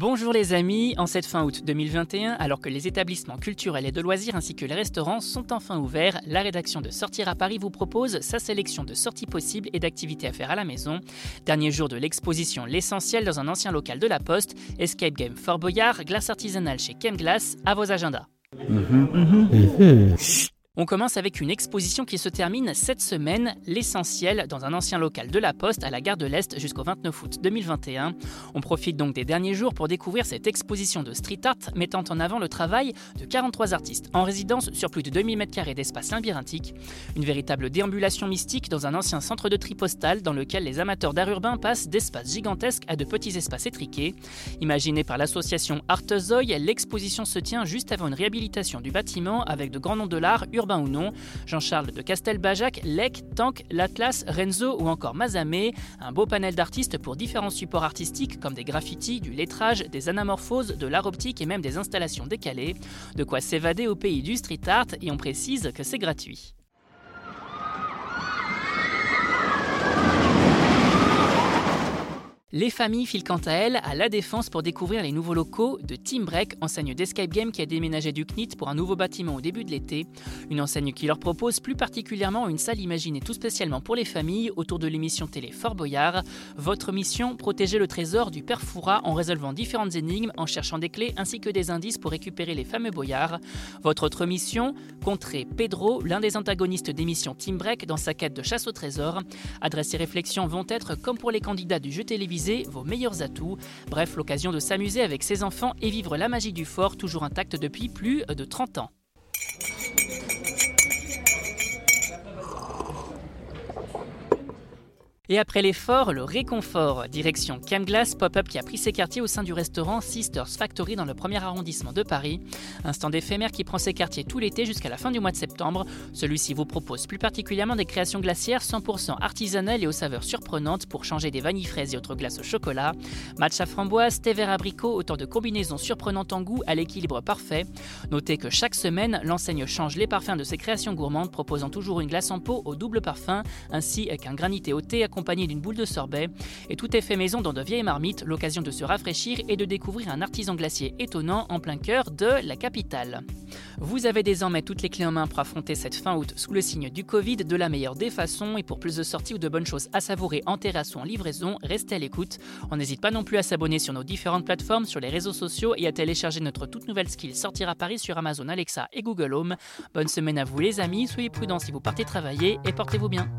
Bonjour les amis, en cette fin août 2021, alors que les établissements culturels et de loisirs ainsi que les restaurants sont enfin ouverts, la rédaction de Sortir à Paris vous propose sa sélection de sorties possibles et d'activités à faire à la maison. Dernier jour de l'exposition L'essentiel dans un ancien local de la Poste, Escape Game Fort Boyard, glace artisanale chez Chemglass, à vos agendas. On commence avec une exposition qui se termine cette semaine, l'essentiel, dans un ancien local de la Poste à la gare de l'Est jusqu'au 29 août 2021. On profite donc des derniers jours pour découvrir cette exposition de street art mettant en avant le travail de 43 artistes en résidence sur plus de 2000 m2 d'espace labyrinthique. Une véritable déambulation mystique dans un ancien centre de tri postal dans lequel les amateurs d'art urbain passent d'espaces gigantesques à de petits espaces étriqués. Imaginée par l'association Artezoy, l'exposition se tient juste avant une réhabilitation du bâtiment avec de grands noms de l'art urbain ou non, Jean-Charles de Castelbajac, Lec, Tank, l'Atlas, Renzo ou encore Mazamé, un beau panel d'artistes pour différents supports artistiques comme des graffitis, du lettrage, des anamorphoses, de l'art optique et même des installations décalées. De quoi s'évader au pays du street art et on précise que c'est gratuit. Les familles filent quant à elles à la Défense pour découvrir les nouveaux locaux de Team Break, enseigne d'Escape Game qui a déménagé du CNIT pour un nouveau bâtiment au début de l'été. Une enseigne qui leur propose plus particulièrement une salle imaginée tout spécialement pour les familles autour de l'émission télé Fort Boyard. Votre mission, protéger le trésor du Père Foura en résolvant différentes énigmes, en cherchant des clés ainsi que des indices pour récupérer les fameux boyards. Votre autre mission, contrer Pedro, l'un des antagonistes d'émission Team Break dans sa quête de chasse au trésor. Adresse et réflexions vont être, comme pour les candidats du jeu télévisé, vos meilleurs atouts. Bref, l'occasion de s'amuser avec ses enfants et vivre la magie du fort, toujours intacte depuis plus de 30 ans. Et après l'effort, le réconfort. Direction Camglass, pop-up qui a pris ses quartiers au sein du restaurant Sisters Factory dans le premier arrondissement de Paris. Un stand éphémère qui prend ses quartiers tout l'été jusqu'à la fin du mois de septembre. Celui-ci vous propose plus particulièrement des créations glaciaires 100% artisanales et aux saveurs surprenantes pour changer des vanilles fraises et autres glaces au chocolat. Matcha framboise, thé vert abricot, autant de combinaisons surprenantes en goût à l'équilibre parfait. Notez que chaque semaine, l'enseigne change les parfums de ses créations gourmandes, proposant toujours une glace en pot au double parfum, ainsi qu'un granité au thé d'une boule de sorbet. Et tout est fait maison dans de vieilles marmites, l'occasion de se rafraîchir et de découvrir un artisan glacier étonnant en plein cœur de la capitale. Vous avez désormais toutes les clés en main pour affronter cette fin août sous le signe du Covid de la meilleure des façons et pour plus de sorties ou de bonnes choses à savourer en terrasse ou en livraison, restez à l'écoute. On n'hésite pas non plus à s'abonner sur nos différentes plateformes, sur les réseaux sociaux et à télécharger notre toute nouvelle skill Sortir à Paris sur Amazon Alexa et Google Home. Bonne semaine à vous les amis, soyez prudents si vous partez travailler et portez-vous bien.